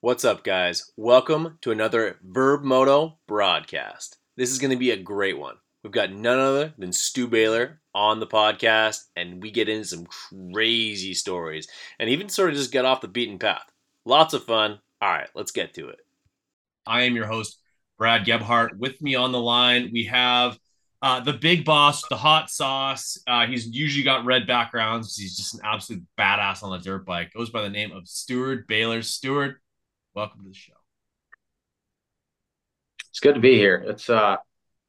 What's up, guys? Welcome to another Vurb Moto broadcast. This is going to be a great one. We've got none other than Stew Baylor on the podcast, and we get into some crazy stories and even sort of just get off the beaten path. Lots of fun. All right, let's get to it. I am your host, Brad Gebhart. With me on the line, we have uh, the big boss, the hot sauce. Uh, he's usually got red backgrounds. He's just an absolute badass on the dirt bike. Goes by the name of Steward Baylor. Steward, welcome to the show. It's good to be here. It's uh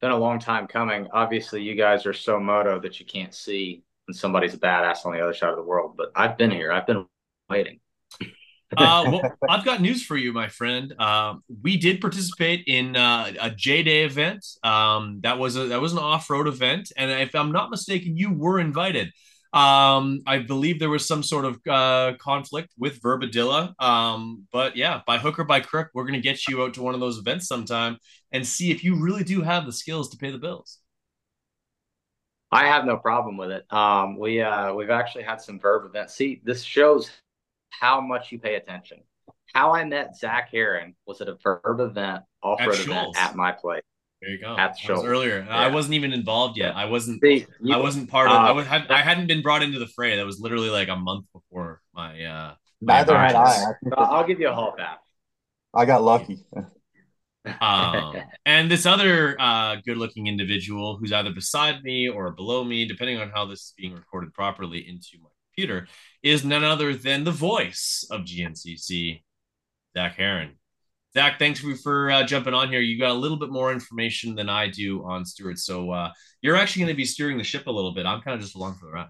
been a long time coming. Obviously, you guys are so moto that you can't see when somebody's a badass on the other side of the world. But I've been here. I've been waiting. uh, well, I've got news for you, my friend. Um, we did participate in uh, a J Day event. Um, that was a that was an off road event, and if I'm not mistaken, you were invited. Um, I believe there was some sort of uh, conflict with Verbadilla. Um, but yeah, by hook or by crook, we're gonna get you out to one of those events sometime and see if you really do have the skills to pay the bills. I have no problem with it. Um, we uh, we've actually had some verb events. See, this shows how much you pay attention. How I met Zac Herrin was at a verb event, off road event at my place. There you go. At the show earlier. Yeah. I wasn't even involved yet. I wasn't. See, you, I wasn't part of. Uh, I was. I hadn't been brought into the fray. That was literally like a month before my. uh Neither had I. I'll give you a whole back. I got lucky. um, and this other uh, good-looking individual who's either beside me or below me, depending on how this is being recorded properly into my computer, is none other than the voice of GNCC, Zac Herrin. Zach, thanks for, uh, jumping on here. You got a little bit more information than I do on Steward, so uh, you're actually going to be steering the ship a little bit. I'm kind of just along for the ride.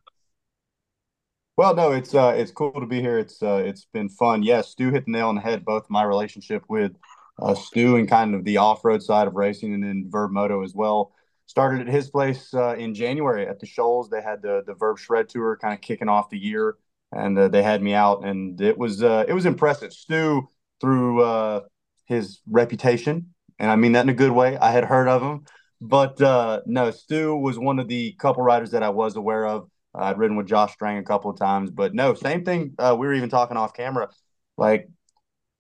Well, no, it's uh, it's cool to be here. It's uh, it's been fun. Yes, yeah, Stew hit the nail on the head. Both my relationship with uh, Stew and kind of the off road side of racing, and then Vurb Moto as well. Started at his place uh, in January at the Shoals. They had the the Vurb Shred Tour kind of kicking off the year, and uh, they had me out, and it was uh, it was impressive. Stew through uh, his reputation, and I mean that in a good way. I had heard of him, but uh, no, Stew was one of the couple riders that I was aware of. Uh, I'd ridden with Josh Strang a couple of times, but no, same thing. Uh, we were even talking off camera. Like,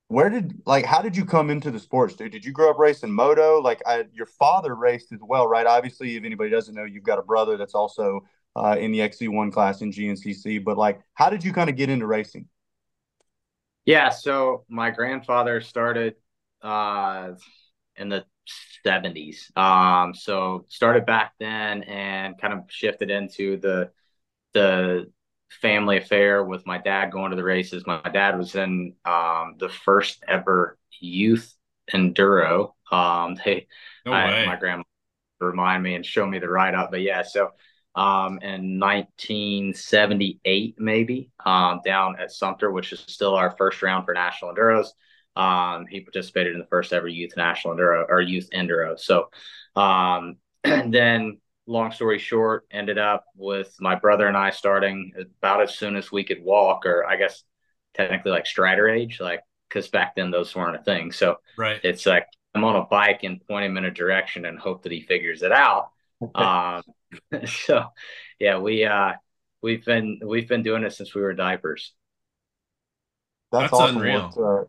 where did like how did you come into the sports, dude? Did you grow up racing moto? Like, I, your father raced as well, right? Obviously, if anybody doesn't know, you've got a brother that's also uh, in the XC1 class in GNCC. But like, how did you kind of get into racing? Yeah, so my grandfather started uh, in the 70s. Um, so started back then and kind of shifted into the the family affair with my dad going to the races. My dad was in um, the first ever youth enduro. Um, they, no I, my grandma remind me and show me the write up, but yeah, so um, in 1978 maybe um, down at Sumter, which is still our first round for national enduros. Um, he participated in the first ever youth national enduro or youth enduro. So, um, and then long story short, ended up with my brother and I starting about as soon as we could walk, or I guess technically like strider age, like because back then those weren't a thing. So right, it's like I'm on a bike and point him in a direction and hope that he figures it out. um, so yeah, we uh we've been we've been doing it since we were diapers. That's, That's awesome. unreal. What, uh,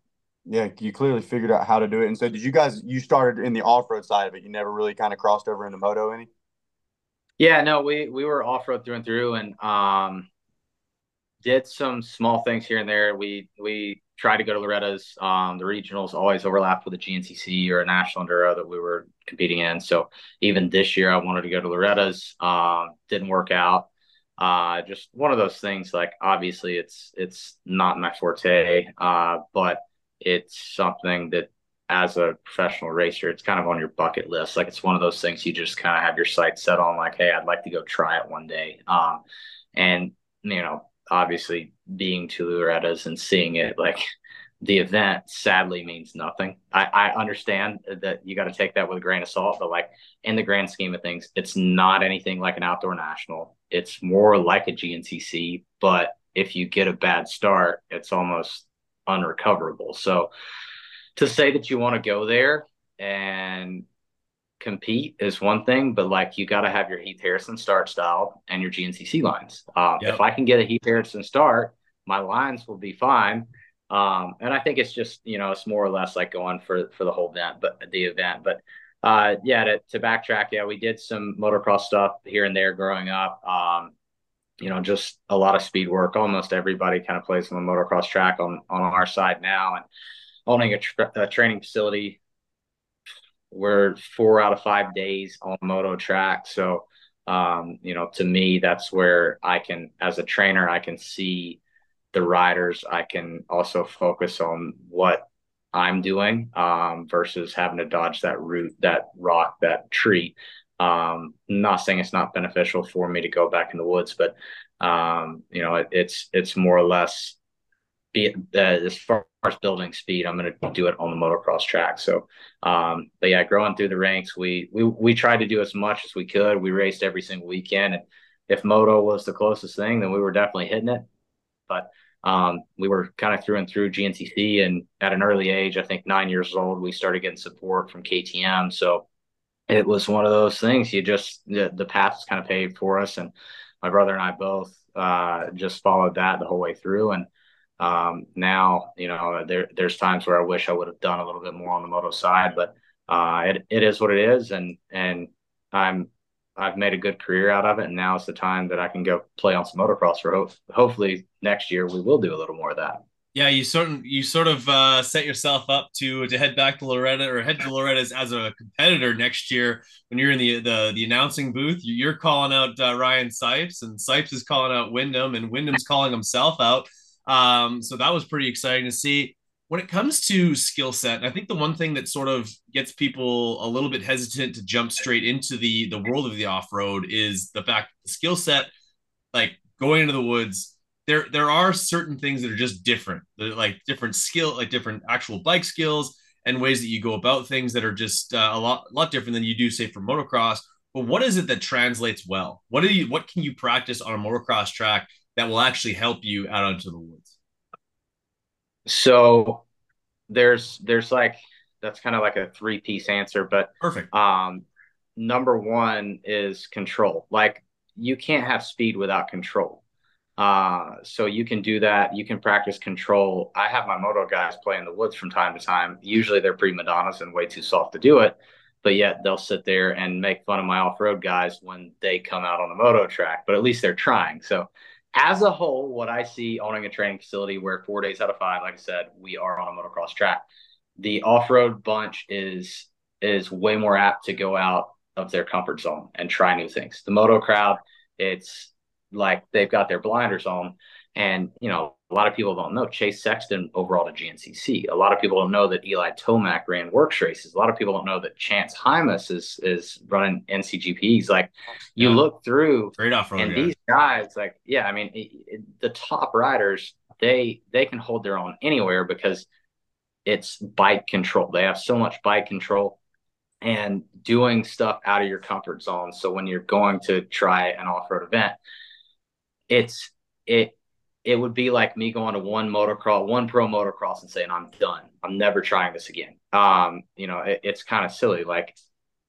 yeah, you clearly figured out how to do it. And so, did you guys? You started in the off road side of it. You never really kind of crossed over into moto any. Yeah, no, we we were off road through and through, and um, did some small things here and there. We we tried to go to Loretta's. Um, the regionals always overlapped with a GNCC or a national enduro that we were competing in. So even this year, I wanted to go to Loretta's. Um, didn't work out. Uh, just one of those things. Like obviously, it's it's not my forte, uh, but it's something that as a professional racer, it's kind of on your bucket list. Like it's one of those things you just kind of have your sights set on, like, hey, I'd like to go try it one day. Um, and you know, obviously being to Loretta's and seeing it, like the event sadly means nothing. I, I understand that you got to take that with a grain of salt, but like in the grand scheme of things, it's not anything like an outdoor national. It's more like a GNCC, but if you get a bad start, it's almost unrecoverable. So to say that you want to go there and compete is one thing, but like you got to have your Heath Harrison start style and your GNCC lines. Um, yep. If I can get a Heath Harrison start, my lines will be fine. Um, and I think it's just you know it's more or less like going for for the whole event, but the event. But uh, yeah, to, to backtrack, yeah, we did some motocross stuff here and there growing up. Um, you know, just a lot of speed work. Almost everybody kind of plays on the motocross track on on our side now, and owning a, tra- a training facility. We're four out of five days on moto track, so um, you know, to me, that's where I can, as a trainer, I can see the riders. I can also focus on what I'm doing um, versus having to dodge that root, that rock, that tree. Um, not saying it's not beneficial for me to go back in the woods, but um, you know, it, it's it's more or less be uh, as far as building speed, I'm going to do it on the motocross track. So, um, but yeah, growing through the ranks, we we we tried to do as much as we could. We raced every single weekend, and if moto was the closest thing, then we were definitely hitting it. But um, we were kind of through and through GNCC, and at an early age, I think nine years old, we started getting support from KTM. So it was one of those things. You just the, the path kind of paved for us, and my brother and I both uh, just followed that the whole way through, and um, now, you know, there there's times where I wish I would have done a little bit more on the moto side, but uh, it it is what it is, and and I'm I've made a good career out of it, and now is the time that I can go play on some motocross. For ho- hopefully next year we will do a little more of that. Yeah, you sort of you sort of uh, set yourself up to to head back to Loretta or head to Loretta as, as a competitor next year when you're in the the, the announcing booth. You're calling out uh, Ryan Sipes, and Sipes is calling out Windham, and Windham's calling himself out. Um, so that was pretty exciting to see. When it comes to skill set, I think the one thing that sort of gets people a little bit hesitant to jump straight into the the world of the off road is the fact the skill set, like going into the woods, there there are certain things that are just different, They're like different skill, like different actual bike skills and ways that you go about things that are just uh, a lot a lot different than you do say for motocross. But what is it that translates well? What do you what can you practice on a motocross track that will actually help you out onto the woods? So there's there's like that's kind of like a three piece answer, but perfect. Um, number one is control. Like you can't have speed without control. Uh, so you can do that. You can practice control. I have my moto guys play in the woods from time to time. Usually they're prima donnas and way too soft to do it, but yet they'll sit there and make fun of my off road guys when they come out on the moto track. But at least they're trying. So as a whole, what I see owning a training facility where four days out of five, like I said, we are on a motocross track, the off-road bunch is is way more apt to go out of their comfort zone and try new things. The moto crowd, it's like they've got their blinders on and, you know, a lot of people don't know Chase Sexton overall to GNCC. A lot of people don't know that Eli Tomac ran WORCS races. A lot of people don't know that Chance Hymas is is running NGPCs. Like you yeah. look through, off and these guys, like yeah, I mean it, it, the top riders, they they can hold their own anywhere because it's bike control. They have so much bike control and doing stuff out of your comfort zone. So when you're going to try an off road event, it's it it would be like me going to one motocross, one pro motocross and saying, I'm done. I'm never trying this again. Um, you know, it, it's kind of silly. Like,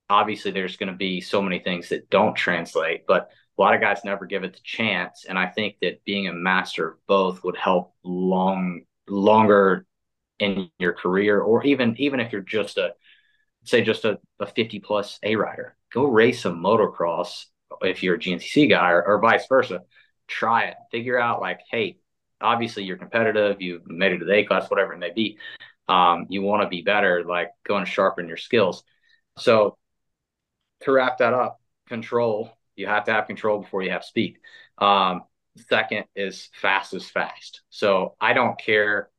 obviously, there's going to be so many things that don't translate, but a lot of guys never give it the chance. And I think that being a master of both would help long, longer in your career, or even even if you're just a say just a, a 50 plus A rider, go race a motocross if you're a GNCC guy, or, or vice versa try it, figure out like, hey, obviously you're competitive, you've made it to the A class, whatever it may be. Um, you want to be better, like go and sharpen your skills. So to wrap that up, control, you have to have control before you have speed. Um, second is fast is fast. So I don't care.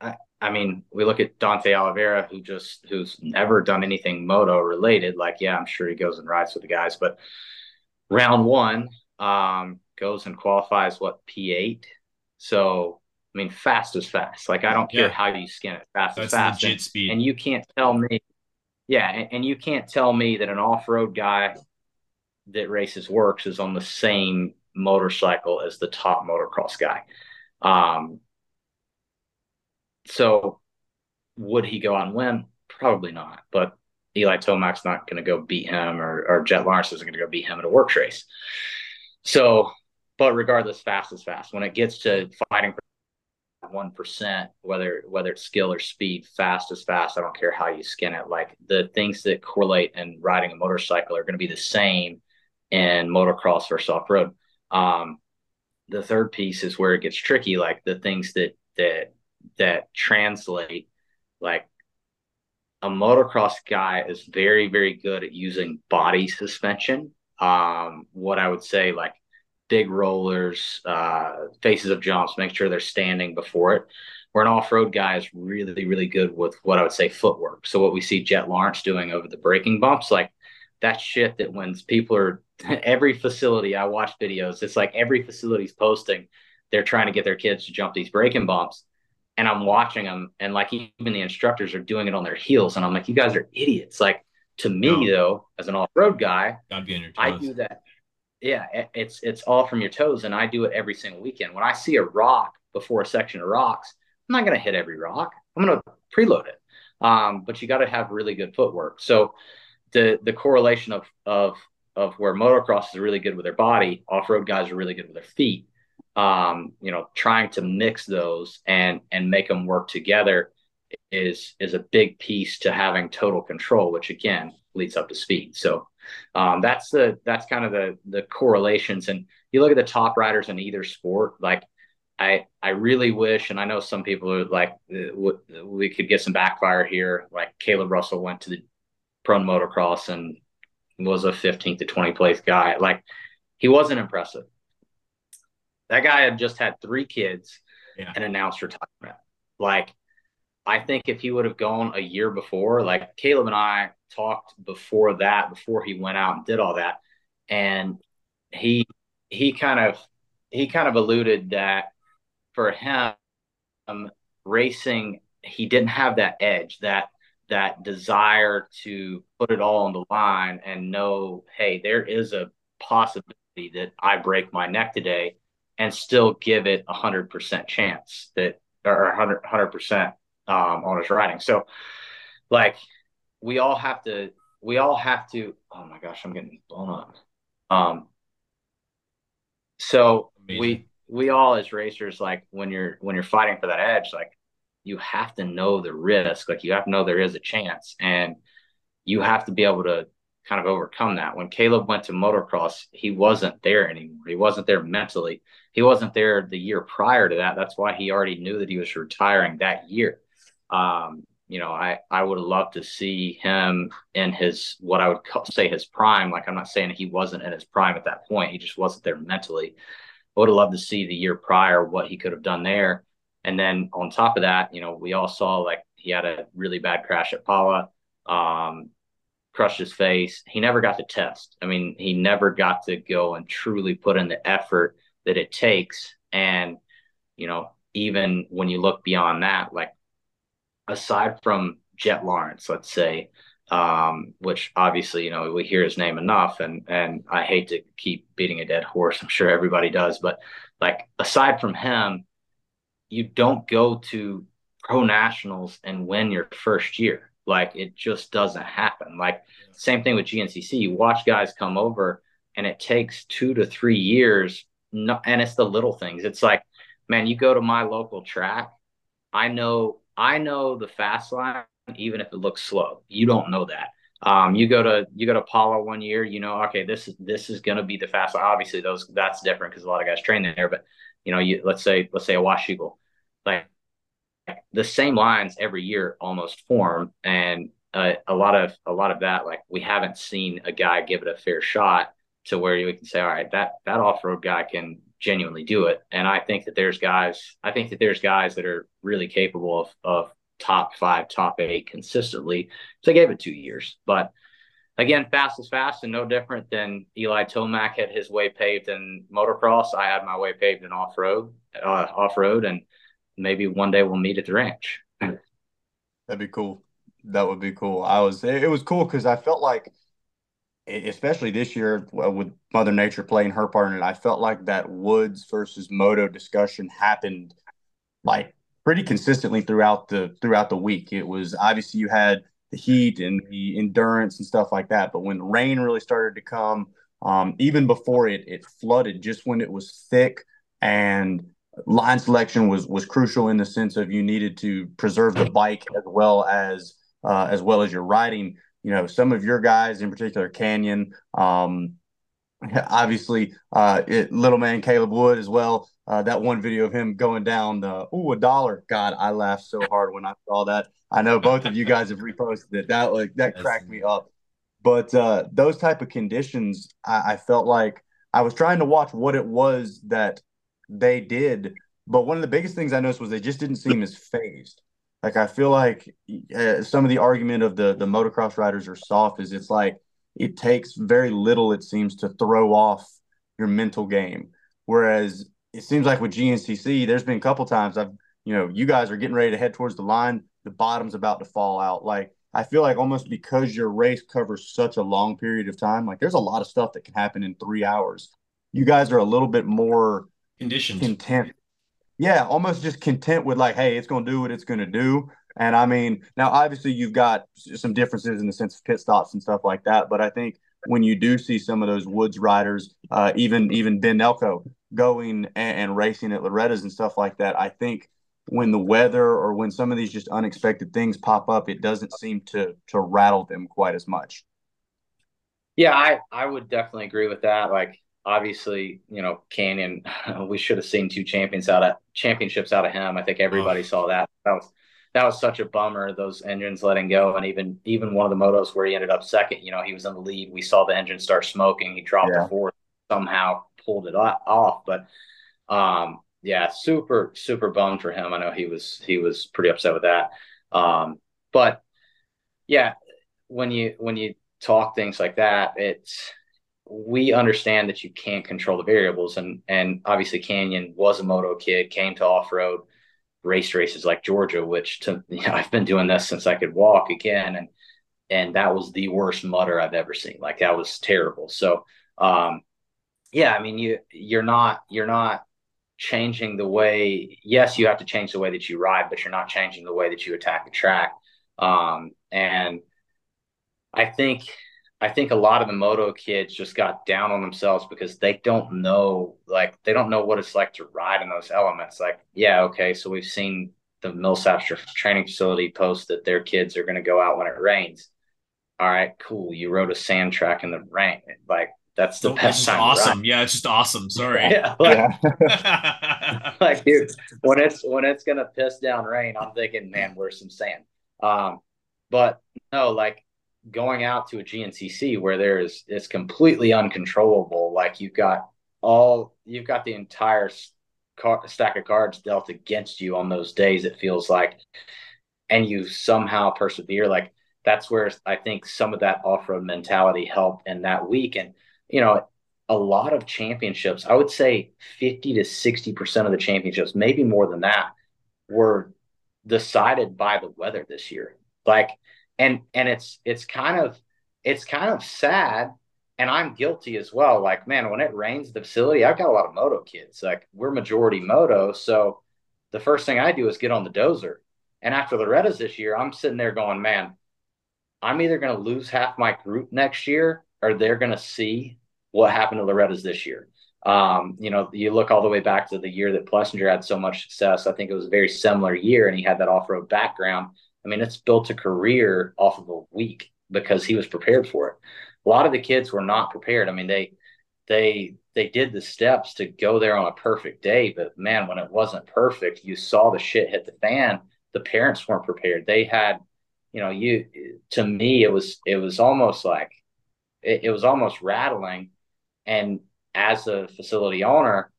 I, I mean, we look at Dante Oliveira, who just who's never done anything moto related. Like, yeah, I'm sure he goes and rides with the guys, but round one, um, goes and qualifies what P8. So I mean, fast is fast. Like I don't care yeah. how you skin it, fast That's is fast. Legit and, speed. and you can't tell me, yeah, and, and you can't tell me that an off-road guy that races WORCS is on the same motorcycle as the top motocross guy. Um, so would he go out and win? Probably not. But Eli Tomac's not going to go beat him, or, or Jett Lawrence isn't going to go beat him at a WORCS race. So, but regardless, fast is fast. When it gets to fighting one percent, whether whether it's skill or speed, fast is fast. I don't care how you skin it. Like the things that correlate in riding a motorcycle are going to be the same in motocross versus off road. Um, the third piece is where it gets tricky. Like the things that that that translate, like a motocross guy is very very good at using body suspension. Um, what I would say like big rollers, uh, faces of jumps, make sure they're standing before it. Where an off-road guy is really, really good with what I would say footwork. So what we see Jett Lawrence doing over the braking bumps, like that shit that when people are every facility I watch videos, it's like every facility's posting, they're trying to get their kids to jump these braking bumps. And I'm watching them, and like even the instructors are doing it on their heels. And I'm like, you guys are idiots. Like to me, no. though, as an off-road guy, I do that yeah, it's it's all from your toes, and I do it every single weekend. When I see a rock before a section of rocks, I'm not going to hit every rock. I'm going to preload it. Um, but you got to have really good footwork. So the the correlation of of of where motocross is really good with their body, off road guys are really good with their feet. Um, you know, trying to mix those and and make them work together is is a big piece to having total control, which again leads up to speed. So um, that's the that's kind of the the correlations. And you look at the top riders in either sport, like I I really wish, and I know some people are like we could get some backfire here. Like Caleb Russell went to the pro motocross and was a 15th to 20 place guy. Like he wasn't impressive. That guy had just had three kids yeah. and announced retirement. Like I think if he would have gone a year before, like Caleb and I talked before that, before he went out and did all that, and he he kind of he kind of alluded that for him um, racing he didn't have that edge that that desire to put it all on the line and know hey there is a possibility that I break my neck today and still give it a hundred percent chance that or 100 percent um, on his writing. So, like, we all have to, we all have to. Oh my gosh, I'm getting blown up. Um, so Amazing. we we all as racers, like when you're when you're fighting for that edge, like you have to know the risk. Like you have to know there is a chance, and you have to be able to kind of overcome that. When Caleb went to motocross, he wasn't there anymore. He wasn't there mentally. He wasn't there the year prior to that. That's why he already knew that he was retiring that year. Um, you know, I, I would love to see him in his, what I would say his prime. Like, I'm not saying he wasn't in his prime at that point. He just wasn't there mentally. I would have loved to see the year prior what he could have done there. And then on top of that, you know, we all saw like he had a really bad crash at Pala, um, crushed his face. He never got to test. I mean, he never got to go and truly put in the effort that it takes. And, you know, even when you look beyond that, like aside from Jett Lawrence, let's say, um, which obviously you know we hear his name enough, and and I hate to keep beating a dead horse. I'm sure everybody does, but like aside from him, you don't go to pro nationals and win your first year. Like it just doesn't happen. Like same thing with GNCC. You watch guys come over, and it takes two to three years. No, and it's the little things. It's like, man, you go to my local track. I know I know the fast line, even if it looks slow. You don't know that. Um, you go to you go to Pala one year, you know, okay, this is this is going to be the fast line. Obviously, those that's different because a lot of guys train there. But you know, you let's say let's say a Washougal, like the same lines every year almost form, and uh, a lot of a lot of that, like we haven't seen a guy give it a fair shot to where you can say, all right, that that off road guy can genuinely do it. And I think that there's guys, I think that there's guys that are really capable of, of top five, top eight consistently. So I gave it two years. But again, fast is fast and no different than Eli Tomac had his way paved in motocross. I had my way paved in off road, uh, off road, and maybe one day we'll meet at the ranch. That'd be cool. That would be cool. I was, it was cool because I felt like especially this year with Mother Nature playing her part in it, I felt like that Woods versus Moto discussion happened like pretty consistently throughout the throughout the week. It was obviously you had the heat and the endurance and stuff like that, but when the rain really started to come, um, even before it it flooded, just when it was thick and line selection was was crucial in the sense of you needed to preserve the bike as well as uh, as well as your riding. You know, some of your guys, in particular, Canyon, um, obviously, uh, it, little man Caleb Wood as well. Uh, that one video of him going down the oh a dollar. God, I laughed so hard when I saw that. I know both of you guys have reposted it. That like that cracked me up. But uh, those type of conditions, I, I felt like I was trying to watch what it was that they did. But one of the biggest things I noticed was they just didn't seem as phased. Like I feel like uh, some of the argument of the the motocross riders are soft is it's like it takes very little it seems to throw off your mental game. Whereas it seems like with GNCC, there's been a couple times I've you know you guys are getting ready to head towards the line, the bottom's about to fall out. Like I feel like almost because your race covers such a long period of time, like there's a lot of stuff that can happen in three hours. You guys are a little bit more conditioned, content. Yeah, almost just content with like, hey, it's going to do what it's going to do. And I mean, now obviously you've got some differences in the sense of pit stops and stuff like that, but I think when you do see some of those woods riders, uh, even even Ben Elko going and, and racing at Loretta's and stuff like that, I think when the weather or when some of these just unexpected things pop up, it doesn't seem to to rattle them quite as much. Yeah, I I would definitely agree with that. Like obviously, you know, Canyon, we should have seen two champions out of championships out of him. I think everybody oh. saw that. That was that was such a bummer. Those engines letting go, and even even one of the motos where he ended up second. You know, he was in the lead. We saw the engine start smoking. He dropped yeah. the fourth, somehow pulled it off. But um, yeah, super super bummed for him. I know he was he was pretty upset with that. Um, but yeah, when you when you talk things like that, it's we understand that you can't control the variables, and and obviously Canyon was a moto kid, came to off road, race races like Georgia, which to you know, I've been doing this since I could walk again, and and that was the worst mutter I've ever seen. Like that was terrible. So um, yeah, I mean you you're not you're not changing the way yes you have to change the way that you ride but you're not changing the way that you attack the track um, and i think i think a lot of the moto kids just got down on themselves because they don't know like they don't know what it's like to ride in those elements like yeah okay so we've seen the millsaps training facility post that their kids are going to go out when it rains all right cool you rode a sand track in the rain like that's the best time. Awesome. Yeah, it's just awesome. Sorry. yeah. Like, yeah. like dude, when it's when it's gonna piss down rain, I'm thinking, man, where's some sand? Um, but no, like going out to a GNCC where there's it's completely uncontrollable. Like you've got all you've got the entire car, stack of cards dealt against you on those days. It feels like, and you somehow persevere. Like that's where I think some of that off road mentality helped in that week and you know, a lot of championships, I would say 50 to 60% of the championships, maybe more than that, were decided by the weather this year. Like, and, and it's, it's kind of, it's kind of sad. And I'm guilty as well. Like, man, when it rains the facility, I've got a lot of moto kids. Like, we're majority moto. So the first thing I do is get on the dozer. And after Redas this year, I'm sitting there going, man, I'm either going to lose half my group next year or they're going to see what happened to Loretta's this year. Um, you know, you look all the way back to the year that Plessinger had so much success. I think it was a very similar year, and he had that off road background. I mean, it's built a career off of a week because he was prepared for it. A lot of the kids were not prepared. I mean, they they they did the steps to go there on a perfect day, but man, when it wasn't perfect, you saw the shit hit the fan. The parents weren't prepared. They had, you know, you to me, it was it was almost like it, it was almost rattling. And as a facility owner,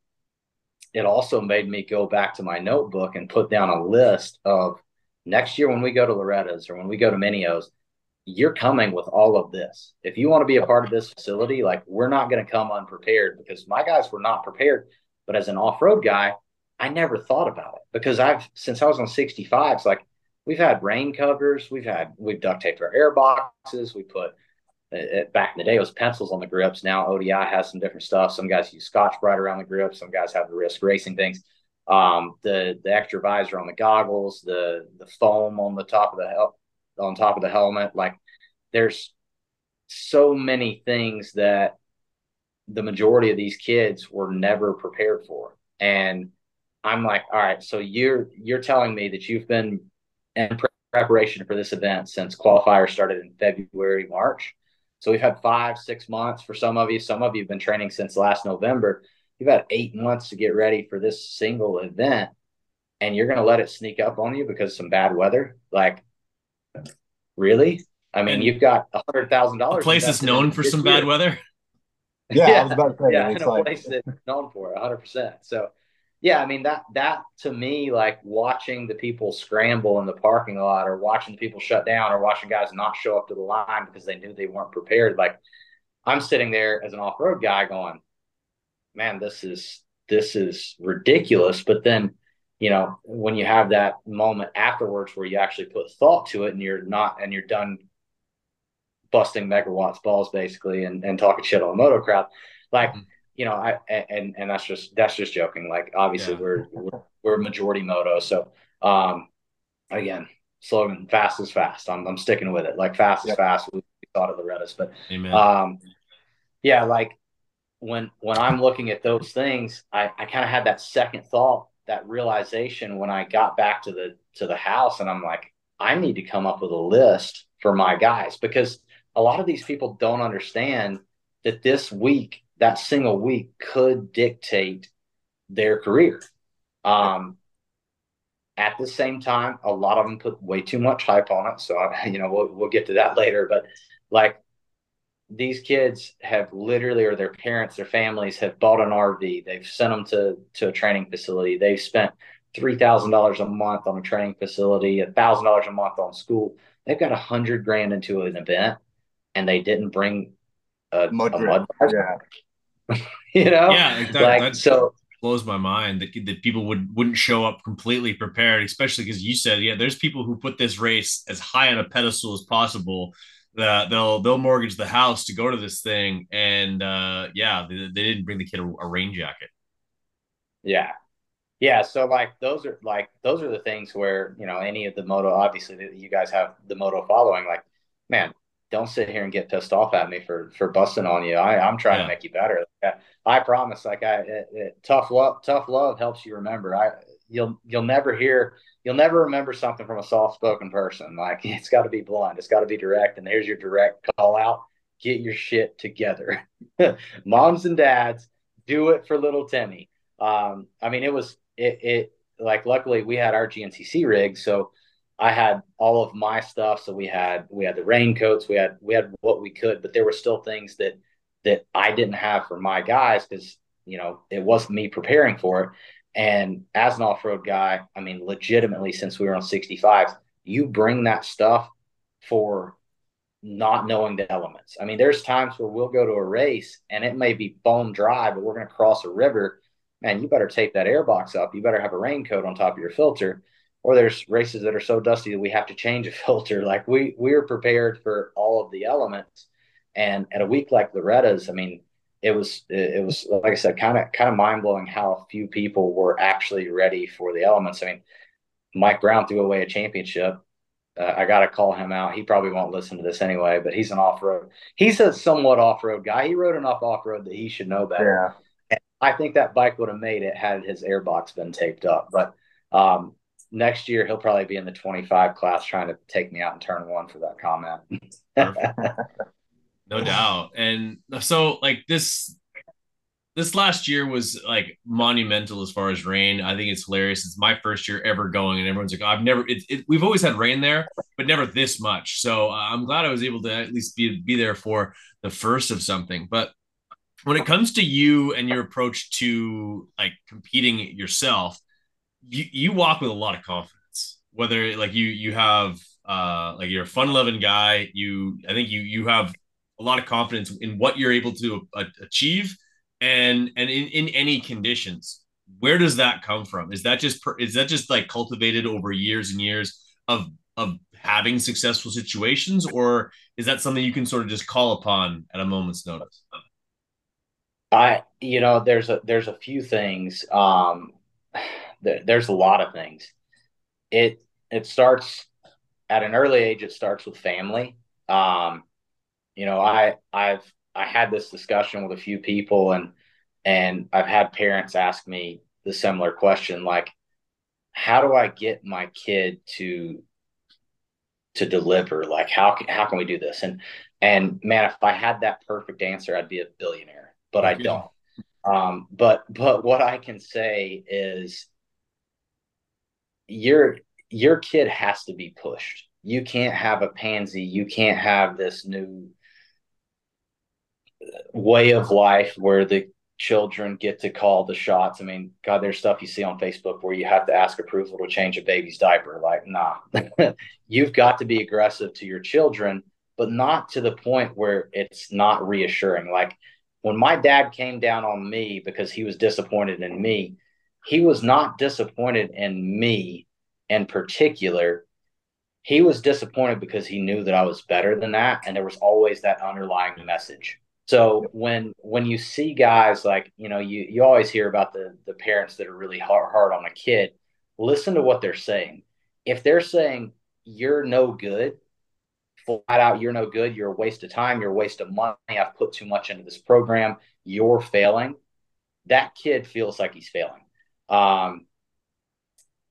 it also made me go back to my notebook and put down a list of next year when we go to Loretta's or when we go to Mini O's, you're coming with all of this. If you want to be a part of this facility, like we're not going to come unprepared because my guys were not prepared. But as an off road guy, I never thought about it because I've since I was on 65s, like we've had rain covers, we've had we've duct taped our air boxes, we put it, back in the day, it was pencils on the grips. Now ODI has some different stuff. Some guys use Scotch-Brite around the grips. Some guys have the risk racing things. Um, the the extra visor on the goggles, the the foam on the top of the hel- on top of the helmet. Like there's so many things that the majority of these kids were never prepared for. And I'm like, all right, so you're you're telling me that you've been in preparation for this event since qualifier started in February, March. So we've had five, six months for some of you. Some of you have been training since last November. You've had eight months to get ready for this single event, and you're going to let it sneak up on you because of some bad weather. Like, really? I mean, and you've got a hundred thousand dollars. Place is known for some year. bad weather. Yeah, yeah, I was about to say. Yeah, it's in a like... place that's known for it, hundred percent. So, yeah, I mean that that to me, like watching the people scramble in the parking lot, or watching the people shut down, or watching guys not show up to the line because they knew they weren't prepared. Like, I'm sitting there as an off road guy, going, "Man, this is this is ridiculous." But then you know, when you have that moment afterwards where you actually put thought to it and you're not, and you're done busting megawatts balls basically and, and talking shit on the moto crowd, like, mm-hmm. you know, I, and, and that's just, that's just joking. Like, obviously yeah. we're, we're, we're, majority moto. So, um, again, slogan fast is fast. I'm, I'm sticking with it. Like fast yep. is fast. We thought of the Reddis, but, Amen. um, yeah, like when, when I'm looking at those things, I, I kind of had that second thought that realization when I got back to the to the house and I'm like, I need to come up with a list for my guys because a lot of these people don't understand that this week, that single week could dictate their career. Um, at the same time, a lot of them put way too much hype on it. So, I, you know, we'll, we'll get to that later. But like these kids have literally, or their parents, their families have bought an RV. They've sent them to to a training facility. They've spent three thousand dollars a month on a training facility, a thousand dollars a month on school. They've got a hundred grand into an event, and they didn't bring a mud. A mud yeah. you know, yeah, that, like, that so blows my mind that, that people would wouldn't show up completely prepared, especially because you said, yeah, there's people who put this race as high on a pedestal as possible that they'll they'll mortgage the house to go to this thing, and uh, yeah, they, they didn't bring the kid a, a rain jacket. Yeah, yeah. So like those are like those are the things where you know any of the moto obviously you guys have the moto following. Like, man, don't sit here and get pissed off at me for for busting on you. I I'm trying yeah. to make you better. I, I promise. Like I it, it, tough love tough love helps you remember. I you'll you'll never hear you'll never remember something from a soft spoken person. Like it's got to be blunt, it's got to be direct. And here's your direct call out: get your shit together, moms and dads. Do it for little Timmy. Um, I mean, it was it, it like luckily we had our GNCC rig, so I had all of my stuff. So we had we had the raincoats, we had we had what we could, but there were still things that that I didn't have for my guys because you know it wasn't me preparing for it. And as an off road guy, I mean, legitimately, since we were on 65s, you bring that stuff for not knowing the elements. I mean, there's times where we'll go to a race and it may be bone dry, but we're going to cross a river. Man, you better tape that airbox up. You better have a raincoat on top of your filter. Or there's races that are so dusty that we have to change a filter. Like we we're prepared for all of the elements. And at a week like Loretta's, I mean, it was it was like I said, kind of kind of mind blowing how few people were actually ready for the elements. I mean, Mike Brown threw away a championship. Uh, I got to call him out. He probably won't listen to this anyway, but he's an off road. He's a somewhat off road guy. He rode enough off road that he should know better. Yeah. And I think that bike would have made it had his airbox been taped up. But um, next year he'll probably be in the 25 class trying to take me out in turn one for that comment. no doubt. And so like this this last year was like monumental as far as rain. I think it's hilarious. It's my first year ever going, and everyone's like, "I've never." It, it, we've always had rain there, but never this much. So uh, I'm glad I was able to at least be be there for the first of something. But when it comes to you and your approach to like competing yourself, you you walk with a lot of confidence. Whether like you you have uh like you're a fun loving guy, you I think you you have a lot of confidence in what you're able to uh, achieve and and in, in any conditions. Where does that come from? Is that just is that just like cultivated over years and years of of having successful situations or is that something you can sort of just call upon at a moment's notice? I you know there's a there's a few things um there, there's a lot of things. It it starts at an early age it starts with family. Um you know, I I've I had this discussion with a few people and and I've had parents ask me, the similar question like how do I get my kid to to deliver? Like how can how can we do this? And and man if I had that perfect answer I'd be a billionaire but I don't. Um but but what I can say is your your kid has to be pushed. You can't have a pansy. You can't have this new way of life where the children get to call the shots. I mean, God, there's stuff you see on Facebook where you have to ask approval to change a baby's diaper. Like, nah, you've got to be aggressive to your children, but not to the point where it's not reassuring. Like when my dad came down on me because he was disappointed in me, he was not disappointed in me in particular. He was disappointed because he knew that I was better than that. And there was always that underlying message so when when you see guys like you know you you always hear about the the parents that are really hard, hard on a kid, listen to what they're saying. If they're saying you're no good, flat out you're no good, you're a waste of time, you're a waste of money. I've put too much into this program. You're failing. That kid feels like he's failing. Um,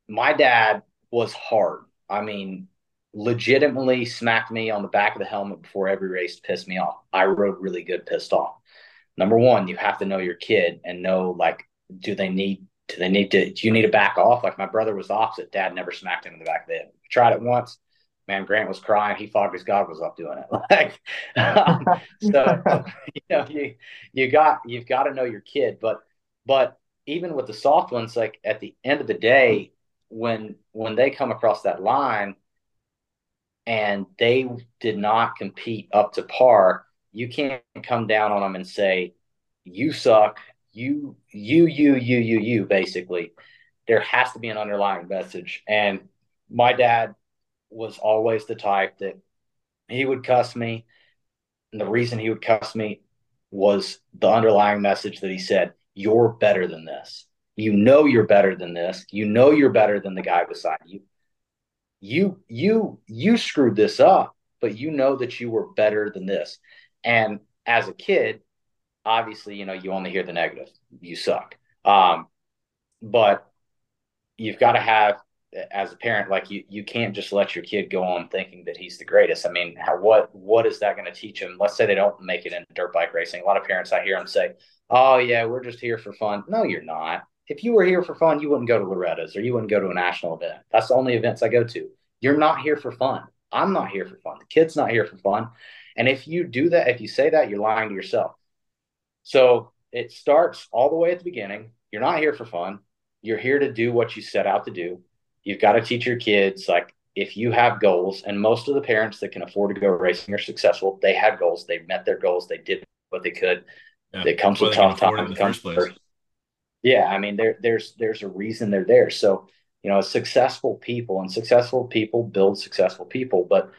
my dad was hard. I mean, legitimately smacked me on the back of the helmet before every race to piss me off. I rode really good pissed off. Number one, you have to know your kid and know like, do they need do they need to do you need to back off? Like my brother was opposite. Dad never smacked him in the back of the head. tried it once. Man, Grant was crying. He fogged his goggles up doing it. Like um, so you know, you you got you've got to know your kid. But but even with the soft ones, like at the end of the day, when when they come across that line, and they did not compete up to par, you can't come down on them and say, you suck, you, you, you, you, you, you, basically. There has to be an underlying message. And my dad was always the type that he would cuss me. And the reason he would cuss me was the underlying message that he said, You're better than this. You know you're better than this. You know you're better than the guy beside you you you you screwed this up but you know that you were better than this. And as a kid obviously you know you only hear the negative. You suck. Um, but you've got to have as a parent like you you can't just let your kid go on thinking that he's the greatest. I mean how, what what is that going to teach him? Let's say they don't make it in dirt bike racing. A lot of parents i hear them say oh yeah we're just here for fun. No you're not if you were here for fun, you wouldn't go to Loretta's or you wouldn't go to a national event. That's the only events I go to. You're not here for fun. I'm not here for fun. The kid's not here for fun. And if you do that, if you say that, you're lying to yourself. So it starts all the way at the beginning. You're not here for fun. You're here to do what you set out to do. You've got to teach your kids, like, if you have goals, and most of the parents that can afford to go racing are successful, they had goals. They met their goals. They did what they could. Yeah, it comes with tough times. Comes first. Yeah, I mean, there, there's there's a reason they're there. So, you know, successful people and successful people build successful people, but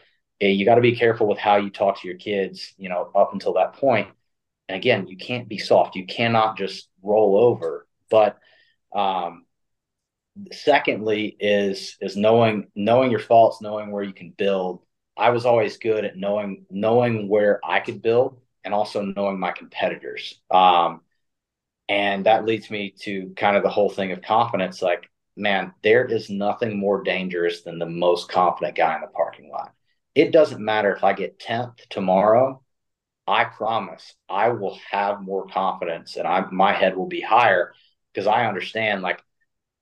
uh, you got to be careful with how you talk to your kids. You know, up until that. And again, you can't be soft. You cannot just roll over. But um, secondly, is is knowing knowing your faults, knowing where you can build. I was always good at knowing knowing where I could build and also knowing my competitors. Um, and that leads me to kind of the whole thing of confidence. Like, man, there is nothing more dangerous than the most confident guy in the parking lot. It doesn't matter if I get 10th tomorrow. I promise I will have more confidence and I my head will be higher because I understand like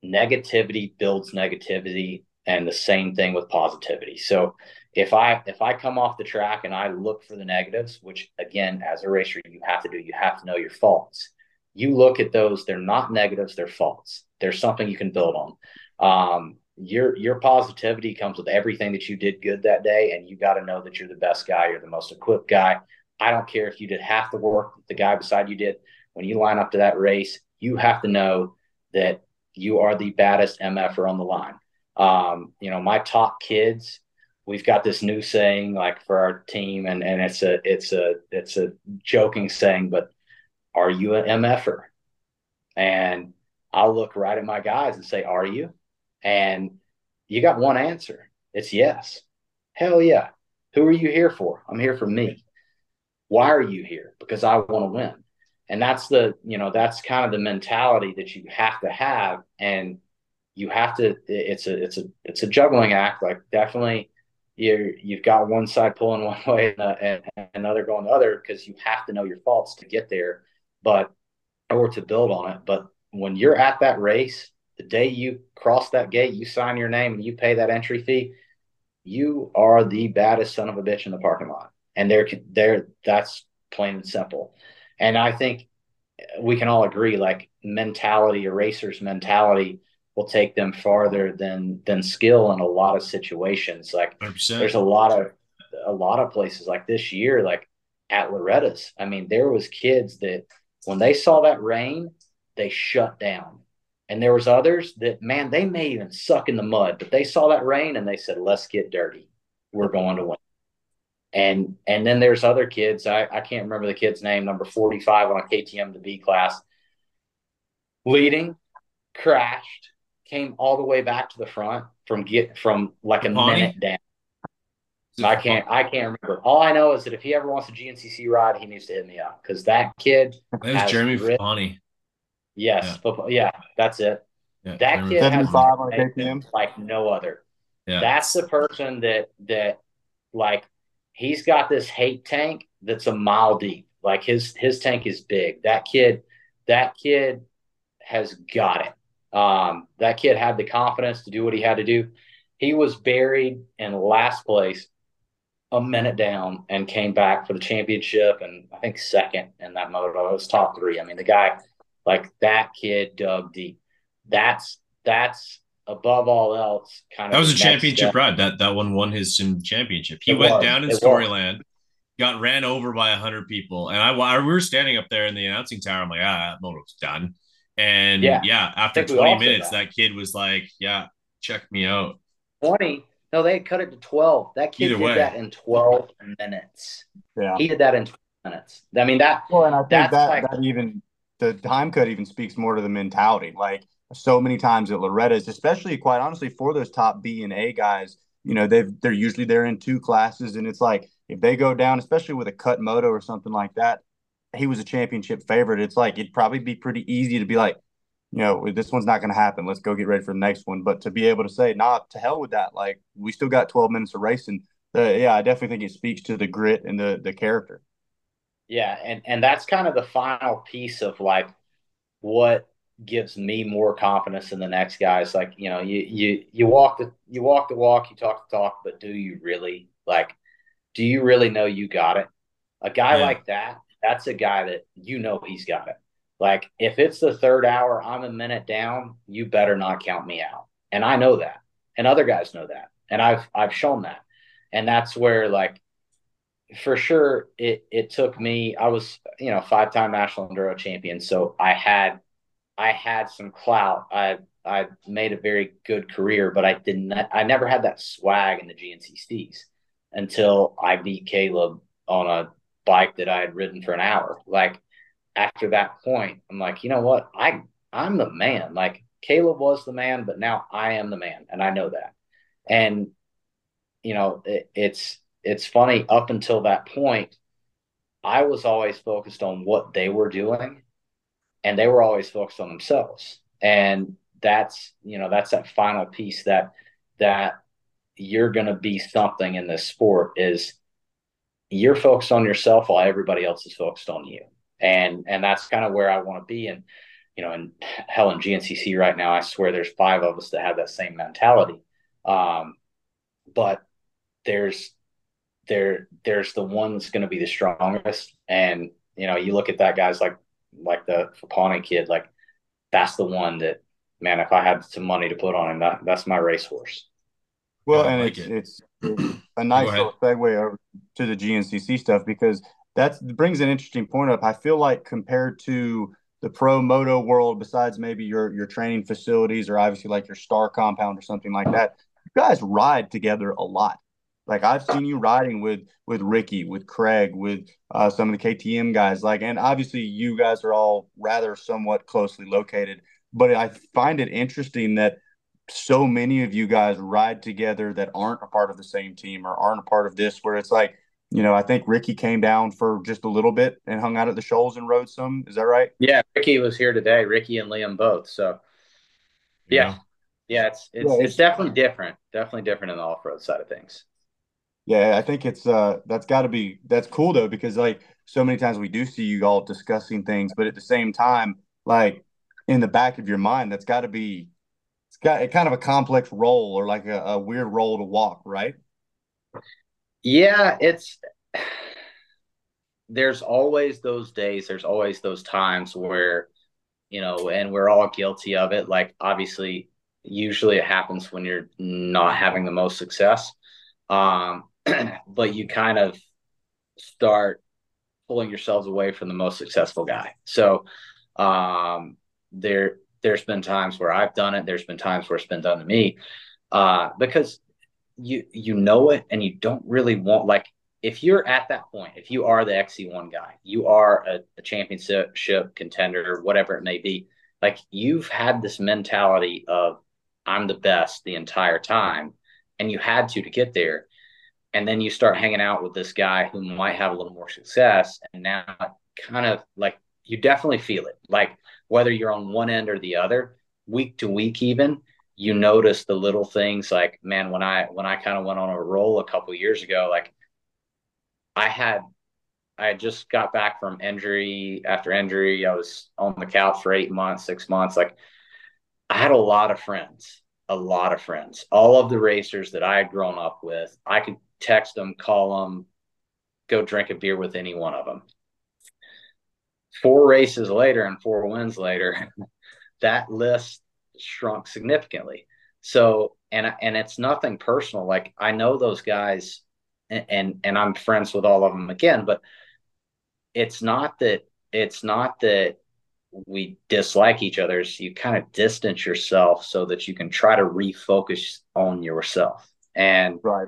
negativity builds negativity and the same thing with positivity. So if I if I come off the track and I look for the negatives, which again as a racer you have to do, you have to know your faults you look at those, they're not negatives, they're faults. There's something you can build on. Um, your your positivity comes with everything that you did good that day, and you got to know that you're the best guy, you're the most equipped guy. I don't care if you did half the work that the guy beside you did. When you line up to that race, you have to know that you are the baddest MFer on the line. Um, you know, my top kids, we've got this new saying like for our team, and and it's a it's a it's a joking saying, but are you an MFer? And I'll look right at my guys and say, Are you? And you got one answer. It's yes. Hell yeah. Who are you here for? I'm here for me. Why are you here? Because I want to win. and that's the you know that's kind of the mentality that you have to have and you have to it's a it's a it's a juggling act like definitely you you've got one side pulling one way and, and another going the other because you have to know your faults to get there but or to build on it but when you're at that race the day you cross that gate you sign your name and you pay that entry fee you are the baddest son of a bitch in the parking lot and they're there that's plain and simple and I think we can all agree like mentality, erasers mentality will take them farther than than skill in a lot of situations. Like 100%. there's a lot of a lot of places like this year, like at Loretta's. I mean, there was kids that when they saw that rain, they shut down. And there was others that, man, they may even suck in the mud, but they saw that rain and they said, let's get dirty. We're going to win. And and then there's other kids. I, I can't remember the kid's name number 45 on a ktm to b class. Leading crashed came all the way back to the front from get from like a minute down I can't. I can't remember. All I know is that if he ever wants a GNCC ride, he needs to hit me up because that kid. That was Jeremy Fapani. Yes, yeah. yeah, that's it. Yeah, that kid has on like no other. Yeah. That's the person that that like he's got this hate tank that's a mile deep. Like his his tank is big. That kid, that kid has got it. Um, that kid had the confidence to do what he had to do. He was buried in last place, a minute down, and came back for the championship and I think second in that moto. It was top three. I mean, the guy, like that kid, dug deep. That's that's above all else, kind of. That was a championship step. ride. That that one won his championship. He it went was. down in Storyland, was. got ran over by a hundred people, and I, I we were standing up there in the announcing tower. I'm like, ah, that moto's done. And yeah, yeah after 20 minutes, that. that. kid was like, yeah, check me out. 20. No, they cut it to 12. That kid Either did way. that in 12 minutes. Yeah. He did that in 12 minutes. I mean, that. Well, and I think that, like, that even the time cut even speaks more to the mentality. Like, so many times at Loretta's, especially quite honestly for those top B and A guys. You know, they've they're usually they're in two classes, and it's like if they go down, especially with a cut moto or something like that, he was a championship favorite. It's like it'd probably be pretty easy to be like, you know, this one's not going to happen. Let's go get ready for the next one. But to be able to say, nah, to hell with that. Like we still got 12 minutes of racing. Uh, yeah, I definitely think it speaks to the grit and the the character. Yeah, and and that's kind of the final piece of like what gives me more confidence in the next guys. Like, you know, you you you walk the you walk the walk, you talk the talk, but do you really like do you really know you got it? A guy yeah. like that, that's a guy that you know he's got it. Like if it's the third hour, I'm a minute down, you better not count me out. And I know that. And other guys know that. And I've I've shown that. And that's where like for sure it it took me I was, you know, five-time national enduro champion, so I had I had some clout. I I made a very good career, but I didn't. I never had that swag in the GNCC series until I beat Kailub on a bike that I had ridden for an hour. Like after that point, I'm like, you know what? I I'm the man. Like Kailub was the man, but now I am the man, and I know that. And you know, it, it's it's funny. Up until that point, I was always focused on what they were doing and they were always focused on themselves and that's you know that's that final piece that that you're going to be something in this sport is you're focused on yourself while everybody else is focused on you and and that's kind of where i want to be and you know in hell in gncc right now i swear there's five of us that have that same mentality um, but there's there there's the one that's going to be the strongest and you know you look at that guys like like the Fapani kid, like that's the one that man, if I had some money to put on him, that, that's my racehorse. Well, and like it's, it. it's a nice little segue over to the GNCC stuff because that brings an interesting point up. I feel like compared to the pro moto world, besides maybe your your training facilities or obviously like your star compound or something like that, you guys ride together a lot. Like I've seen you riding with with Ricky, with Craig, with uh, some of the KTM guys. Like, and obviously you guys are all rather somewhat closely located. But I find it interesting that so many of you guys ride together that aren't a part of the same team or aren't a part of this. Where it's like you know, I think Ricky came down for just a little bit and hung out at the shoals and rode some. Is that right? Yeah, Ricky was here today. Ricky and Liam both. So, yeah, yeah, yeah it's it's, yeah, it's, it's definitely different. Definitely different in the off road side of things. Yeah, I think it's uh that's got to be that's cool though because like so many times we do see you all discussing things, but at the same time, like in the back of your mind, that's got to be it's got a kind of a complex role or like a, a weird role to walk, right? Yeah, it's there's always those days, there's always those times where, you know, and we're all guilty of it. Like obviously, usually it happens when you're not having the most success. Um, but you kind of start pulling yourselves away from the most successful guy. So um, there there's been times where I've done it. There's been times where it's been done to me uh, because you you know it and you don't really want like if you're at that point, if you are the XC1 guy, you are a, a championship contender, whatever it may be, like you've had this mentality of I'm the best the entire time, and you had to to get there. And then you start hanging out with this guy who might have a little more success, and now kind of like you definitely feel it. Like whether you're on one end or the other, week to week, even you notice the little things like man when i when i kind of went on a roll a couple years ago like i had i just got back from injury after injury i was on the couch for eight months six months like i had a lot of friends a lot of friends. All of the racers that i had grown up with i could text them call them go drink a beer with any one of them. Four races later and four wins later that list shrunk significantly. So, and and it's nothing personal. Like I know those guys, and, and and I'm friends with all of them again, but it's not that it's not that we dislike each other. It's you kind of distance yourself so that you can try to refocus on yourself. And right.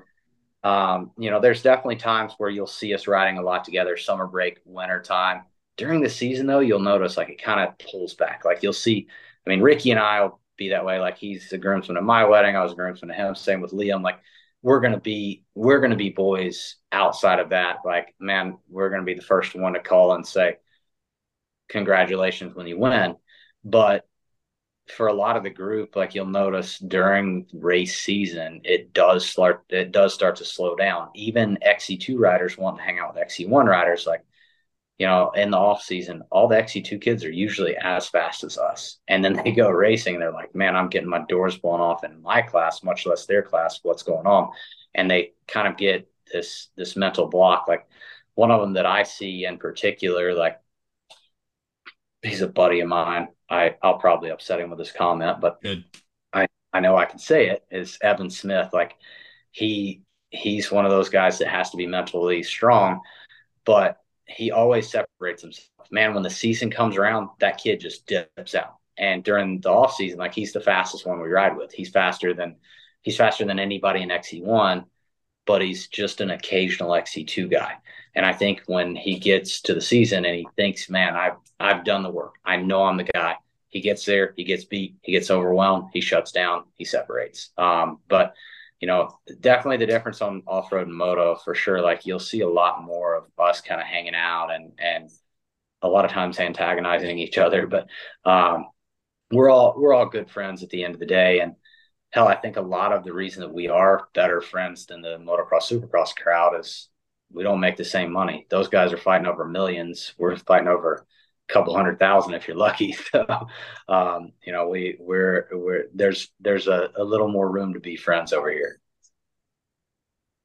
Um, you know, there's definitely times where you'll see us riding a lot together, summer break, winter time. During the season, though, you'll notice like it kind of pulls back. Like you'll see, I mean, Ricky and I will be that way. Like he's a groomsman at my wedding. I was a groomsman to him. Same with Liam. Like we're gonna be we're gonna be boys outside of that. Like man, we're gonna be the first one to call and say congratulations when you win. But for a lot of the group, like you'll notice during race season, it does start it does start to slow down. Even XC2 riders want to hang out with XC1 riders. Like you know, in the off season, all the XC2 kids are usually as fast as us. And then they go racing and they're like, man, I'm getting my doors blown off in my class, much less their class. What's going on? And they kind of get this, this mental block. Like one of them that I see in particular, like he's a buddy of mine. I, I'll probably upset him with this comment, but Good. I, I know I can say it is Evan Smith. Like he, he's one of those guys that has to be mentally strong, but he always separates himself. Man, when the season comes around, that kid just dips out. And during the off season, like he's the fastest one we ride with. He's faster than he's faster than anybody in XC1, but he's just an occasional XC2 guy. And I think when he gets to the season and he thinks, man, I've I've done the work. I know I'm the guy. He gets there, he gets beat, he gets overwhelmed, he shuts down, he separates. Um, but you know, definitely the difference on off road and moto for sure. Like you'll see a lot more of us kind of hanging out and and a lot of times antagonizing each other, but um, we're all we're all good friends at the end of the day. And hell, I think a lot of the reason that we are better friends than the motocross supercross crowd is we don't make the same money. Those guys are fighting over millions. We're fighting over couple hundred thousand if you're lucky. So, um, you know, we we're we're there's there's a, a little more room to be friends over here.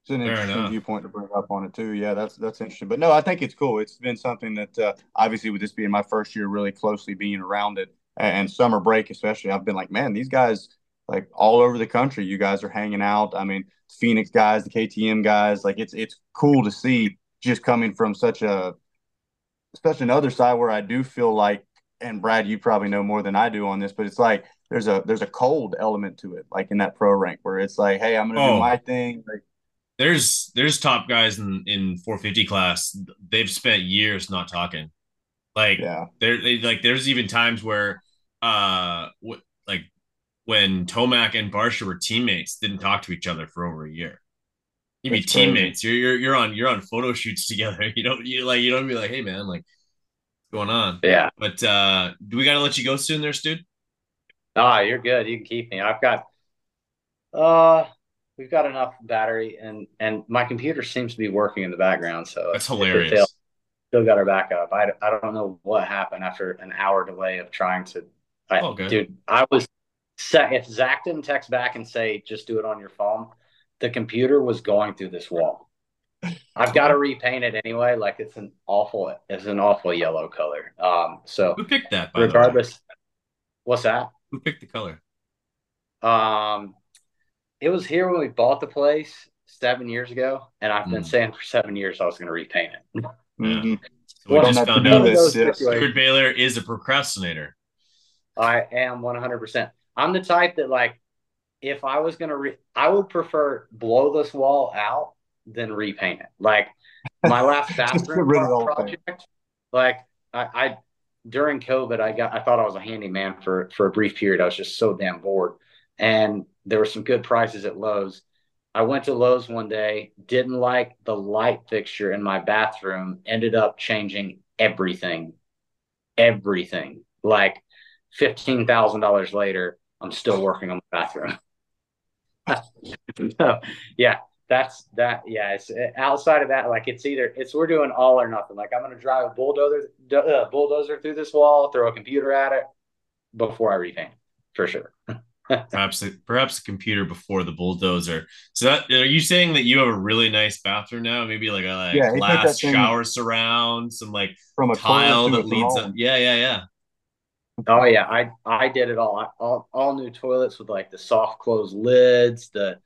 It's an Fair interesting enough. viewpoint to bring up on it too. Yeah, that's that's interesting. But no, I think it's cool. It's been something that uh, obviously with this being my first year, really closely being around it, and, and summer break especially, I've been like, man, these guys like all over the country. You guys are hanging out. I mean, Phoenix guys, the KTM guys. Like it's it's cool to see just coming from such a especially another side where I do feel like, and Brad, you probably know more than I do on this, but it's like there's a there's a cold element to it, like in that pro rank where it's like, hey, I'm gonna oh. do my thing. Like, there's there's top guys in in 450 class. They've spent years not talking. Like yeah, there they, like there's even times where uh w- like when Tomac and Barcia were teammates, didn't talk to each other for over a year. You be That's teammates. You're you're you're on you're on photo shoots together. You don't you like you don't be like, hey man, like what's going on? Yeah. But uh do we gotta let you go soon there, Stu? Ah, you're good. You can keep me. I've got uh we've got enough battery and and my computer seems to be working in the background. So That's hilarious. fails, still got our backup. I, I don't know what happened after an hour delay of trying to. I, Oh, good. Dude, I was set. If Zac didn't text back and say, just do it on your phone, the computer was going through this wall. I've got to repaint it anyway. Like it's an awful, it's an awful yellow color. Um, so Who picked that, by the way? regardless, what's that? Who picked the color? Um, it was here when we bought the place seven years ago, and I've been Hmm. saying for seven years I was going to repaint it. Mhm. So we Well, just found do out this, Those yes. situations. Steward Baylor is a procrastinator. I am 100%. I'm the type that like if I was going to re- I would prefer blow this wall out than repaint it. Like my last bathroom get rid of the whole thing. project like I, I during COVID I got I thought I was a handyman for for a brief period. I was just so damn bored. And there were some good prices at Lowe's. I went to Lowe's one day, didn't like the light fixture in my bathroom, ended up changing everything. Everything. Like fifteen thousand dollars later, I'm still working on the bathroom. so, yeah, that's that. Yeah, it's outside of that. Like it's either it's we're doing all or nothing. Like I'm gonna drive a bulldozer uh, bulldozer through this wall, throw a computer at it before I repaint for sure. Perhaps the, perhaps the computer before the bulldozer. So that are you saying that you have a really nice bathroom now? Maybe like a like Yeah, glass that shower surround, some like From a tile that leads throne. up. Yeah, yeah, yeah. Oh yeah, I I did it all. I, all all new toilets with like the soft close lids, the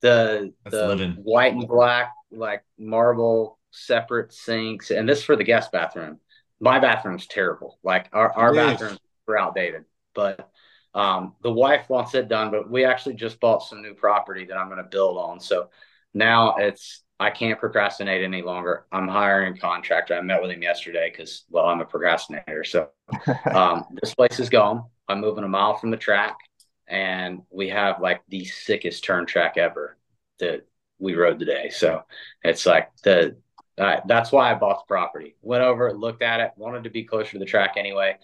the That's the living. white and black like marble separate sinks, and this for the guest bathroom. My bathroom's terrible. Like our our bathrooms are outdated, but um, the wife wants it done. But we actually just bought some new property that I'm going to build on, so now it's I can't procrastinate any longer. I'm hiring a contractor. I met with him yesterday because well, I'm a procrastinator, so um, this place is gone. I'm moving a mile from the track, and we have like the sickest turn track ever that we rode today. So it's like the uh, that's why I bought the property. Went over, looked at it, wanted to be closer to the track anyway.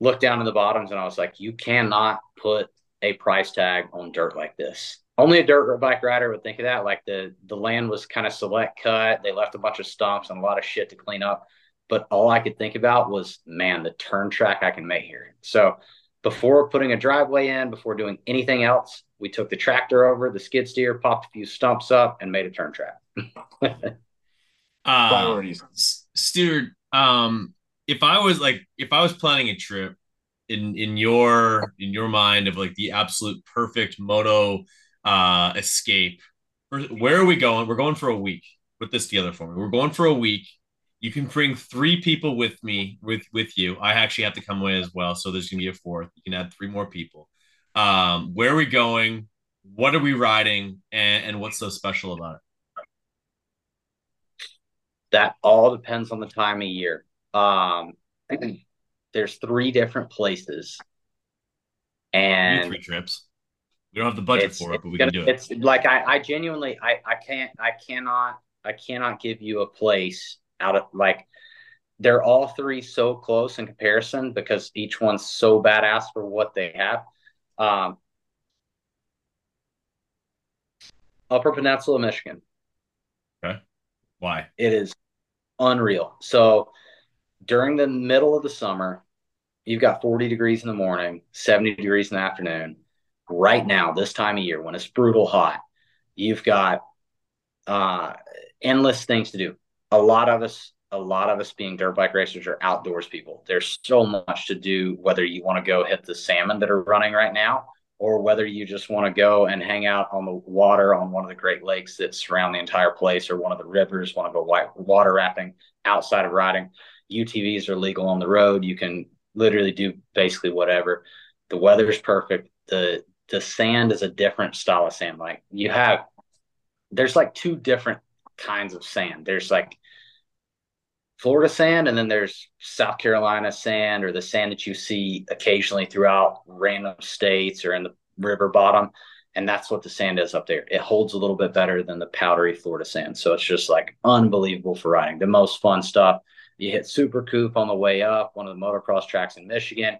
Looked down to the bottoms, and I was like, you cannot put a price tag on dirt like this. Only a dirt bike rider would think of that. Like the the land was kind of select cut. They left a bunch of stumps and a lot of shit to clean up but all I could think about was, man, the turn track I can make here. So before putting a driveway in, before doing anything else, we took the tractor over, the skid steer, popped a few stumps up, and made a turn track. Uh, Priorities. S- Steward, um, if I was like, if I was planning a trip in in your in your mind of like the absolute perfect moto uh escape, where- are we going? We're going for a week. Put this together for me. We're going for a week. You can bring three people with me with with you. I actually have to come away as well, so there's gonna be a fourth. You can add three more people. Um, where are we going? What are we riding? And, and what's so special about it? that all depends on the time of year. Um, there's three different places, and three trips. We don't have the budget it's, for it, but we it's can gonna- do it. It's like I, I genuinely, I, I can't, I cannot, I cannot give you a place out of like. They're all three so close in comparison because each one's so badass for what they have. Um, Upper Peninsula, Michigan. Okay. Why? It is unreal. So during the middle of the summer, you've got 40 degrees in the morning, 70 degrees in the afternoon. Right now, this time of year, when it's brutal hot, you've got uh, endless things to do. A lot of us, a lot of us being dirt bike racers are outdoors people. There's so much to do, whether you want to go hit the salmon that are running right now, or whether you just want to go and hang out on the water on one of the Great Lakes that surround the entire place, or one of the rivers, want to go white water rafting outside of riding. UTVs are legal on the road. You can literally do basically whatever. The weather's perfect. The the sand is a different style of sand. Like you have there's like two different kinds of sand. There's like Florida sand, and then there's South Carolina sand, or the sand that you see occasionally throughout random states or in the river bottom. and that's what the sand is up there. It holds a little bit better than the powdery Florida sand. So it's just like unbelievable for riding. The most fun stuff. You hit Super Coupe on the way up, one of the motocross tracks in Michigan.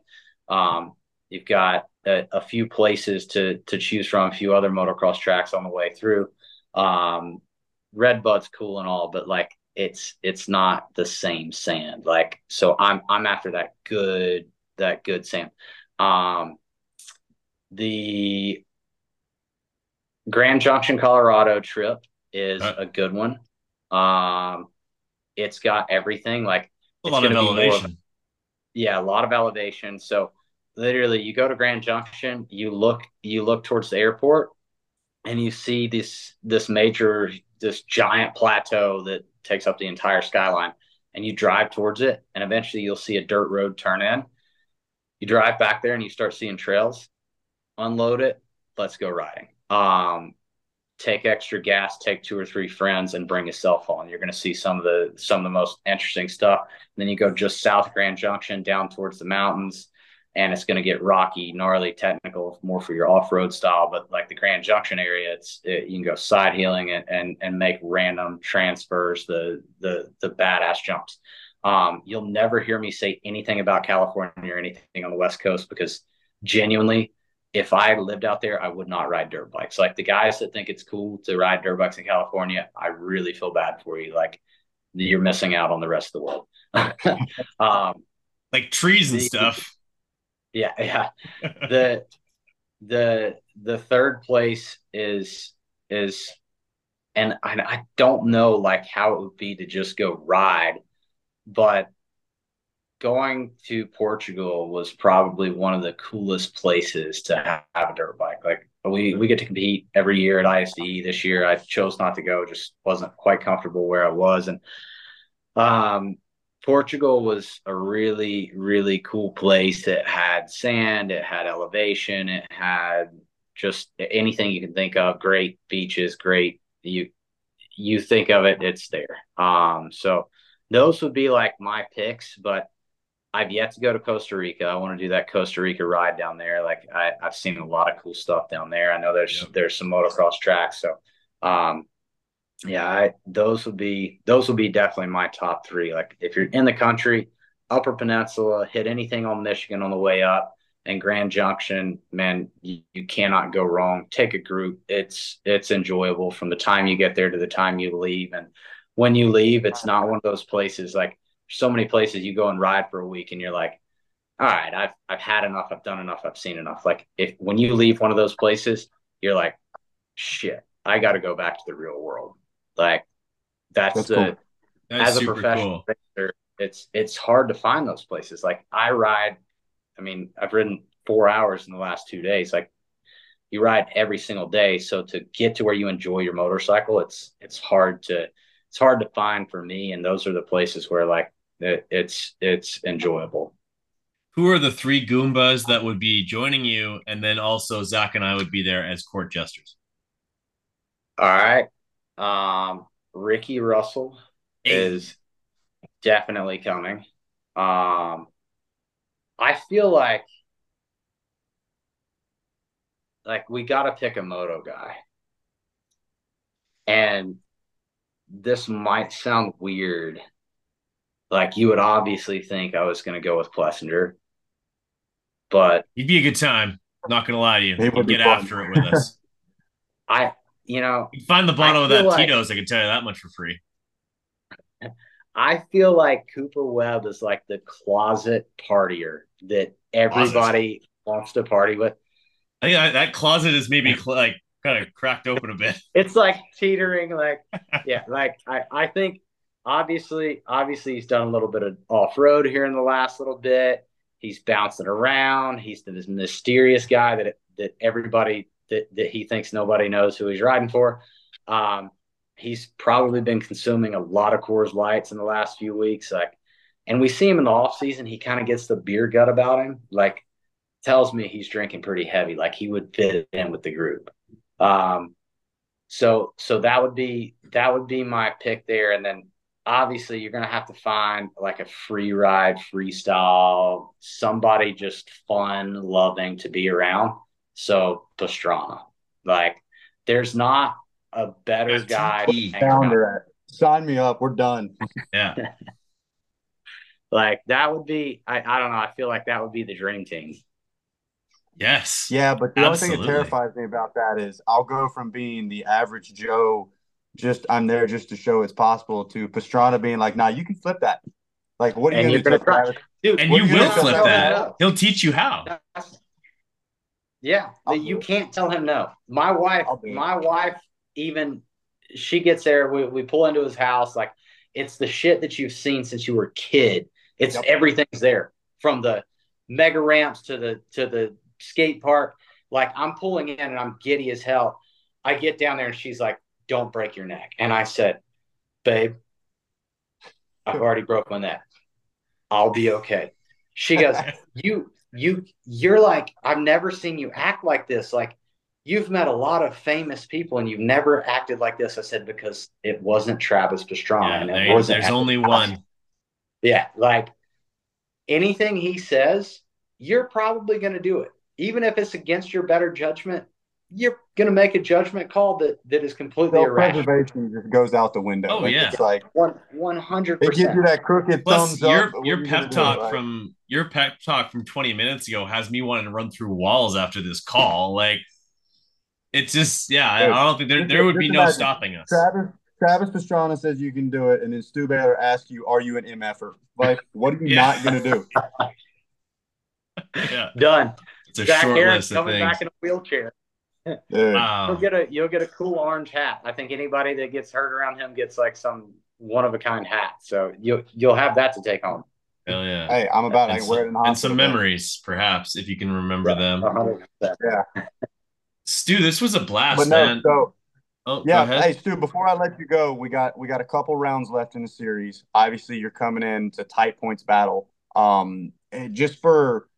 Um, you've got a, a, few places to to choose from, a few other motocross tracks on the way through. Um, Redbud's cool and all, but like it's it's not the same sand. Like so, I'm I'm after that good that good sand. Um, the Grand Junction, Colorado trip is a good one. Um, it's got everything like a lot of elevation. Of, yeah, a lot of elevation. So literally, you go to Grand Junction, you look, you look towards the airport, and you see this this major, this giant plateau that takes up the entire skyline. And you drive towards it, and eventually you'll see a dirt road turn in. You drive back there, and you start seeing trails. Unload it. Let's go riding um, take extra gas, take two or three friends, and bring a cell phone. You're going to see some of the some of the most interesting stuff. And then you go just south Grand Junction down towards the mountains, and it's going to get rocky, gnarly, technical, more for your off road style. But like the Grand Junction area, it's it, you can go side hilling and, and and make random transfers, the the the badass jumps. Um, you'll never hear me say anything about California or anything on the West Coast because genuinely if I lived out there, I would not ride dirt bikes. Like the guys that think it's cool to ride dirt bikes in California, I really feel bad for you. Like you're missing out on the rest of the world. um, like trees and stuff. Yeah, yeah. the the the third place is is and I, I don't know like how it would be to just go ride, but going to Portugal was probably one of the coolest places to have a dirt bike. Like we we get to compete every year at ISDE. This year I chose not to go, just wasn't quite comfortable where I was. And um Portugal was a really, really cool place. It had sand, it had elevation, it had just anything you can think of. Great beaches, great you you think of it, it's there. Um, so those would be like my picks, but I've yet to go to Costa Rica. I want to do that Costa Rica ride down there. Like I, have seen a lot of cool stuff down there. I know there's yep. there's some motocross tracks. So um yeah, I, those would be those would be definitely my top three. Like if you're in the country, Upper Peninsula, hit anything on Michigan on the way up, and Grand Junction, man, you, you cannot go wrong. Take a group. It's it's enjoyable from the time you get there to the time you leave, and when you leave, it's not one of those places like so many places you go and ride for a week and you're like, all right, I've I've had enough, I've done enough, I've seen enough. Like if when you leave one of those places, you're like, shit, I got to go back to the real world. Like that's, that's the cool. as a professional cool. racer, it's it's hard to find those places. Like I ride, I mean, I've ridden four hours in the last two days. Like you ride every single day, so to get to where you enjoy your motorcycle, it's it's hard to it's hard to find for me. And those are the places where like it, it's it's enjoyable. Who are the three Goombas that would be joining you, and then also Zac and I would be there as court jesters? All right, um, Ricky Russell hey. is definitely coming. Um, I feel like like we got to pick a moto guy, and this might sound weird like you would obviously think I was going to go with Plessinger, but he'd be a good time. Not going to lie to you. He'd get after it with us. I, you know, You'd find the bottle of that like, Tito's. I can tell you that much for free. I feel like Cooper Webb is like the closet partier that everybody wants to party with. I think that closet is maybe like kind of cracked open a bit. It's like teetering, like yeah, like I I think obviously, obviously he's done a little bit of off road here in the last little bit. He's bouncing around. He's this mysterious guy that that everybody that, that he thinks nobody knows who he's riding for. Um, he's probably been consuming a lot of Coors Lights in the last few weeks. Like, and we see him in the off season. He kind of gets the beer gut about him. Like, tells me he's drinking pretty heavy. Like he would fit in with the group. Um, so so that would be that would be my pick there. And then obviously you're to have to find like a free ride freestyle somebody just fun loving to be around so pastrana Like, there's not a better Got guy. TP. hanging around. Founder. Sign me up. We're done. Yeah. Like that would be. I, I don't know. I feel like that would be the dream team. Yes. Yeah, but the only thing Absolutely. that terrifies me about that is I'll go from being the average Joe, just I'm there just to show it's possible, to Pastrana being like, "Nah, you can flip that." Like, what are you And gonna you're gonna try. Dude, And you you will flip tell that. He'll teach you how. That's- Yeah, I'll you can't tell him no. My wife, I'll do it. my wife, even she gets there. We, we pull into his house. Like it's the shit that you've seen since you were a kid. It's Yep. everything's there from the mega ramps to the to the skate park. Like I'm pulling in and I'm giddy as hell. I get down there and she's like, "Don't break your neck." And I said, "Babe, I've already broke my neck. I'll be okay." She goes, you you you're like I've never seen you act like this. Like you've met a lot of famous people and you've never acted like this. I said because it wasn't Travis Pastrana. Yeah, and it there- wasn't there's only one. Yeah, like anything he says, you're probably going to do it, even if it's against your better judgment. You're going to make a judgment call that that is completely irrational. Self-preservation just goes out the window. Oh, Like, yeah. it's like One one hundred it gives you that crooked Plus, thumbs up. your but what your pep gonna do? talk Like, from your pep talk from 20 minutes ago has me wanting to run through walls after this call. Like, it's just yeah. I, I don't think there Just- there would be no imagine stopping us. Travis Travis Pastrana says you can do it, and then Stu Baylor asks you, "Are you an MFer?" Like, what are you Yeah. not gonna do? Yeah, Done. it's a Zac short Harris list of coming things. back in a wheelchair. Dude, You'll get a you'll get a cool orange hat. I think anybody that gets hurt around him gets like some one of a kind hat. So you'll you'll have that to take home. Hell yeah. hey, I'm about and, to wear it in some, and some memories, perhaps, if you can remember them. 100%. Stu, this was a blast, But no, man. so oh, go Yeah, ahead. hey Stu, before I let you go, we got we got a couple rounds left in the series. Obviously, you're coming in to tight points battle. Um, and just for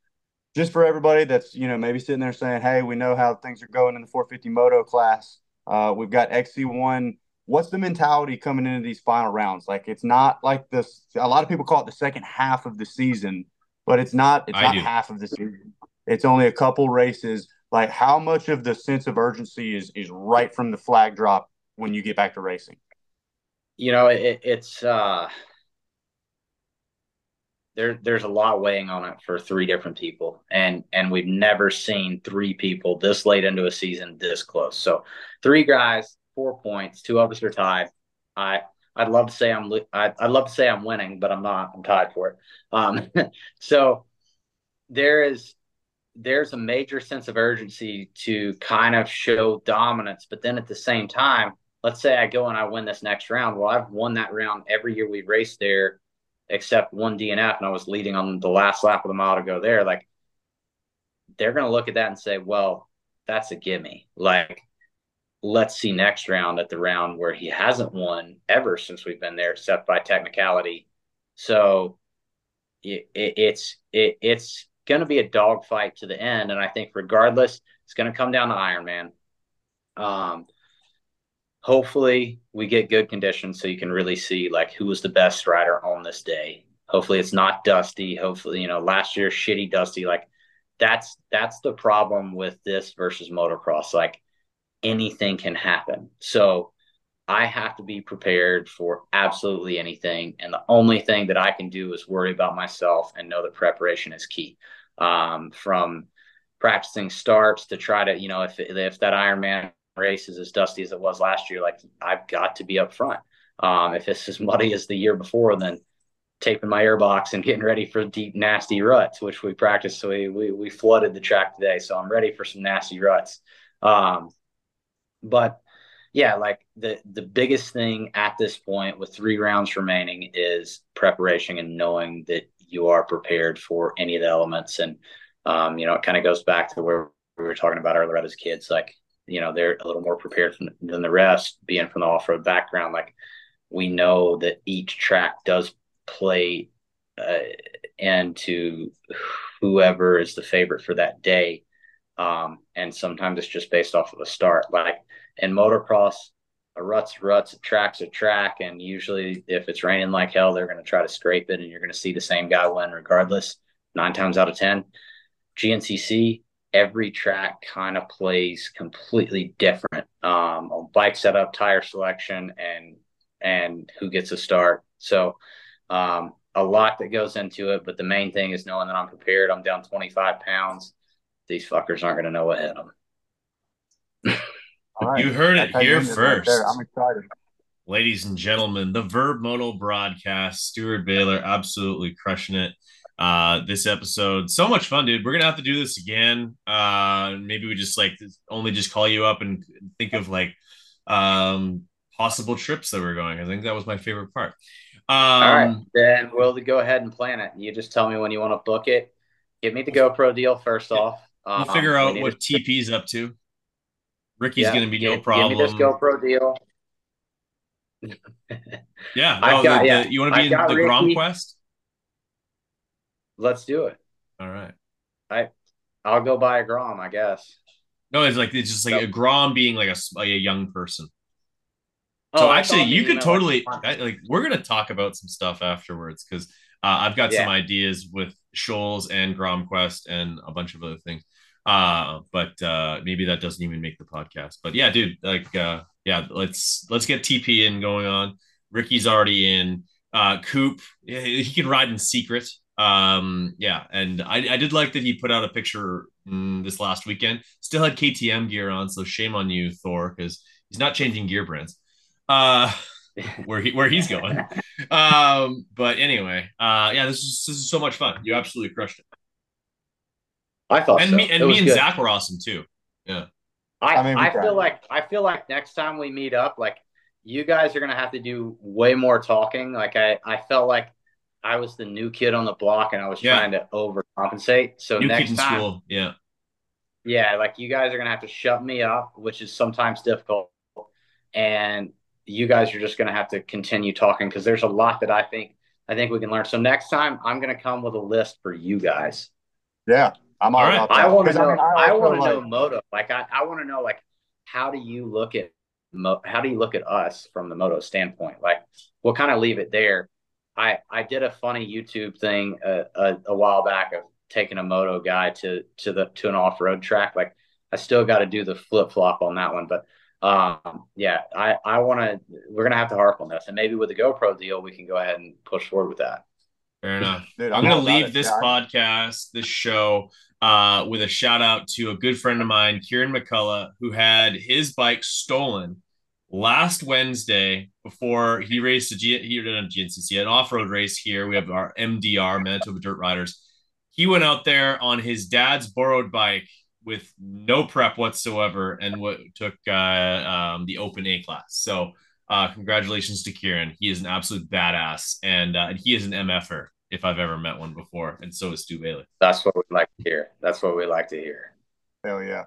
just for everybody that's you know maybe sitting there saying, "Hey, we know how things are going in the 450 moto class." Uh, we've got XC1. What's the mentality coming into these final rounds? Like, it's not like this. A lot of people call it the second half of the season, but it's not. It's I not do. half of the season. It's only a couple races. Like, how much of the sense of urgency is is right from the flag drop when you get back to racing? You know, it, it's uh there there's a lot weighing on it for three different people. And and we've never seen three people this late into a season this close. So three guys, four points, two of us are tied. I I'd love to say I'm I'd, I'd love to say I'm winning, but I'm not. I'm tied for it. Um, so there is there's a major sense of urgency to kind of show dominance, but then at the same time, let's say I go and I win this next round. Well, I've won that round every year we raced there, except one DNF, and I was leading on the last lap of the mile to go there. Like they're going to look at that and say, well, that's a gimme. Like let's see next round at the round where he hasn't won ever since we've been there, except by technicality. So it, it, it's it, it's going to be a dogfight to the end, and I think regardless, it's going to come down to Ironman. Um, hopefully, we get good conditions so you can really see like who was the best rider on this day. Hopefully, it's not Dusty. Hopefully, you know last year shitty Dusty. Like that's that's the problem with this versus motocross. Like anything can happen. So I have to be prepared for absolutely anything. And the only thing that I can do is worry about myself and know that preparation is key. Um, from practicing starts to try to, you know, if if that Ironman race is as dusty as it was last year, like I've got to be up front. Um, if it's as muddy as the year before, then taping my airbox and getting ready for deep, nasty ruts, which we practiced. So we, we, we flooded the track today. So I'm ready for some nasty ruts. Um, but yeah, like the the biggest thing at this point with three rounds remaining is preparation and knowing that you are prepared for any of the elements. And um, you know, it kind of goes back to where we were talking about earlier as kids, like, you know, they're a little more prepared from, than the rest, being from the off-road background. Like we know that each track does play uh, into whoever is the favorite for that day. Um, and sometimes it's just based off of a start. Like in motocross, a rut's ruts, a track's a track, and usually if it's raining like hell, they're going to try to scrape it, and you're going to see the same guy win regardless. Nine times out of ten, GNCC, every track kind of plays completely different um, on bike setup, tire selection, and and who gets a start. So um, a lot that goes into it, but the main thing is knowing that I'm prepared. I'm down 25 pounds. These fuckers aren't going to know what hit them. Right. You heard it here first. Right I'm excited. Ladies and gentlemen, the Vurb Moto broadcast, Steward Baylor absolutely crushing it. Uh, this episode, so much fun, dude. We're gonna have to do this again. Uh, maybe we just like only just call you up and think of like um possible trips that we're going. I think that was my favorite part. Um, All right, then we'll go ahead and plan it. You just tell me when you want to book it. Give me the GoPro deal first yeah. off. We'll um, figure out what to... TP's up to. Ricky's yeah, to be no problem. Give me this GoPro deal. yeah, no, got, the, yeah. The, you want to be I've in the Grom Quest? Let's do it. All right. I I'll go buy a Grom, I guess. No, it's like it's just like so, a Grom being like a like a young person. So oh, actually, you could totally like, like, we're gonna talk about some stuff afterwards because uh, I've got yeah. some ideas with Shoals and Grom Quest and a bunch of other things. Uh, but uh, maybe that doesn't even make the podcast. But yeah, dude, like, uh, yeah, let's let's get TP in going on. Ricky's already in. Uh, Coop, he can ride in secret. Um, yeah, and I, I did like that he put out a picture mm, this last weekend. Still had KTM gear on, so shame on you, Thor, because he's not changing gear brands. Uh, where he where he's going. Um, but anyway, uh, yeah, this is this is so much fun. You absolutely crushed it. I thought, and so. me and me and good. Zac were awesome too. Yeah. I, I, mean, I feel like I feel like next time we meet up, like you guys are gonna have to do way more talking. Like I, I felt like I was the new kid on the block and I was yeah. trying to overcompensate. So new next time, school. yeah, yeah, like you guys are gonna have to shut me up, which is sometimes difficult, and you guys are just gonna have to continue talking because there's a lot that I think I think we can learn. So next time, I'm gonna come with a list for you guys. Yeah, I'm all, all right. I want to know. I, mean, I, I want to like, know moto. Like I, I want to know like how do you look at how do you look at us from the moto standpoint? Like we'll kind of leave it there. I I did a funny YouTube thing a, a, a while back of taking a moto guy to to the to an off road track. Like I still got to do the flip flop on that one, but um yeah i i want to we're gonna have to harp on this and maybe with the gopro deal we can go ahead and push forward with that fair enough Dude, i'm, I'm gonna leave this yeah. podcast this show uh, with a shout out to a good friend of mine, Kieran McCullough, who had his bike stolen last Wednesday before he raced a G- he did a GNCC, an off road race here. We have our MDR, Manitoba Dirt Riders. He went out there on his dad's borrowed bike with no prep whatsoever and what took uh, um, the open A class. So, uh, congratulations to Kieran. He is an absolute badass and, uh, and he is an MFer if I've ever met one before, and so is Stu Baylor. That's what we like to hear. That's what we like to hear. Hell yeah!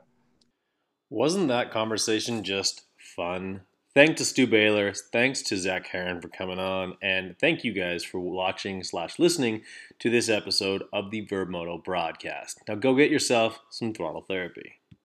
Wasn't that conversation just fun? Thanks to Stu Baylor, thanks to Zac Herrin for coming on, and thank you guys for watching slash listening to this episode of the Vurb Moto broadcast. Now go get yourself some throttle therapy.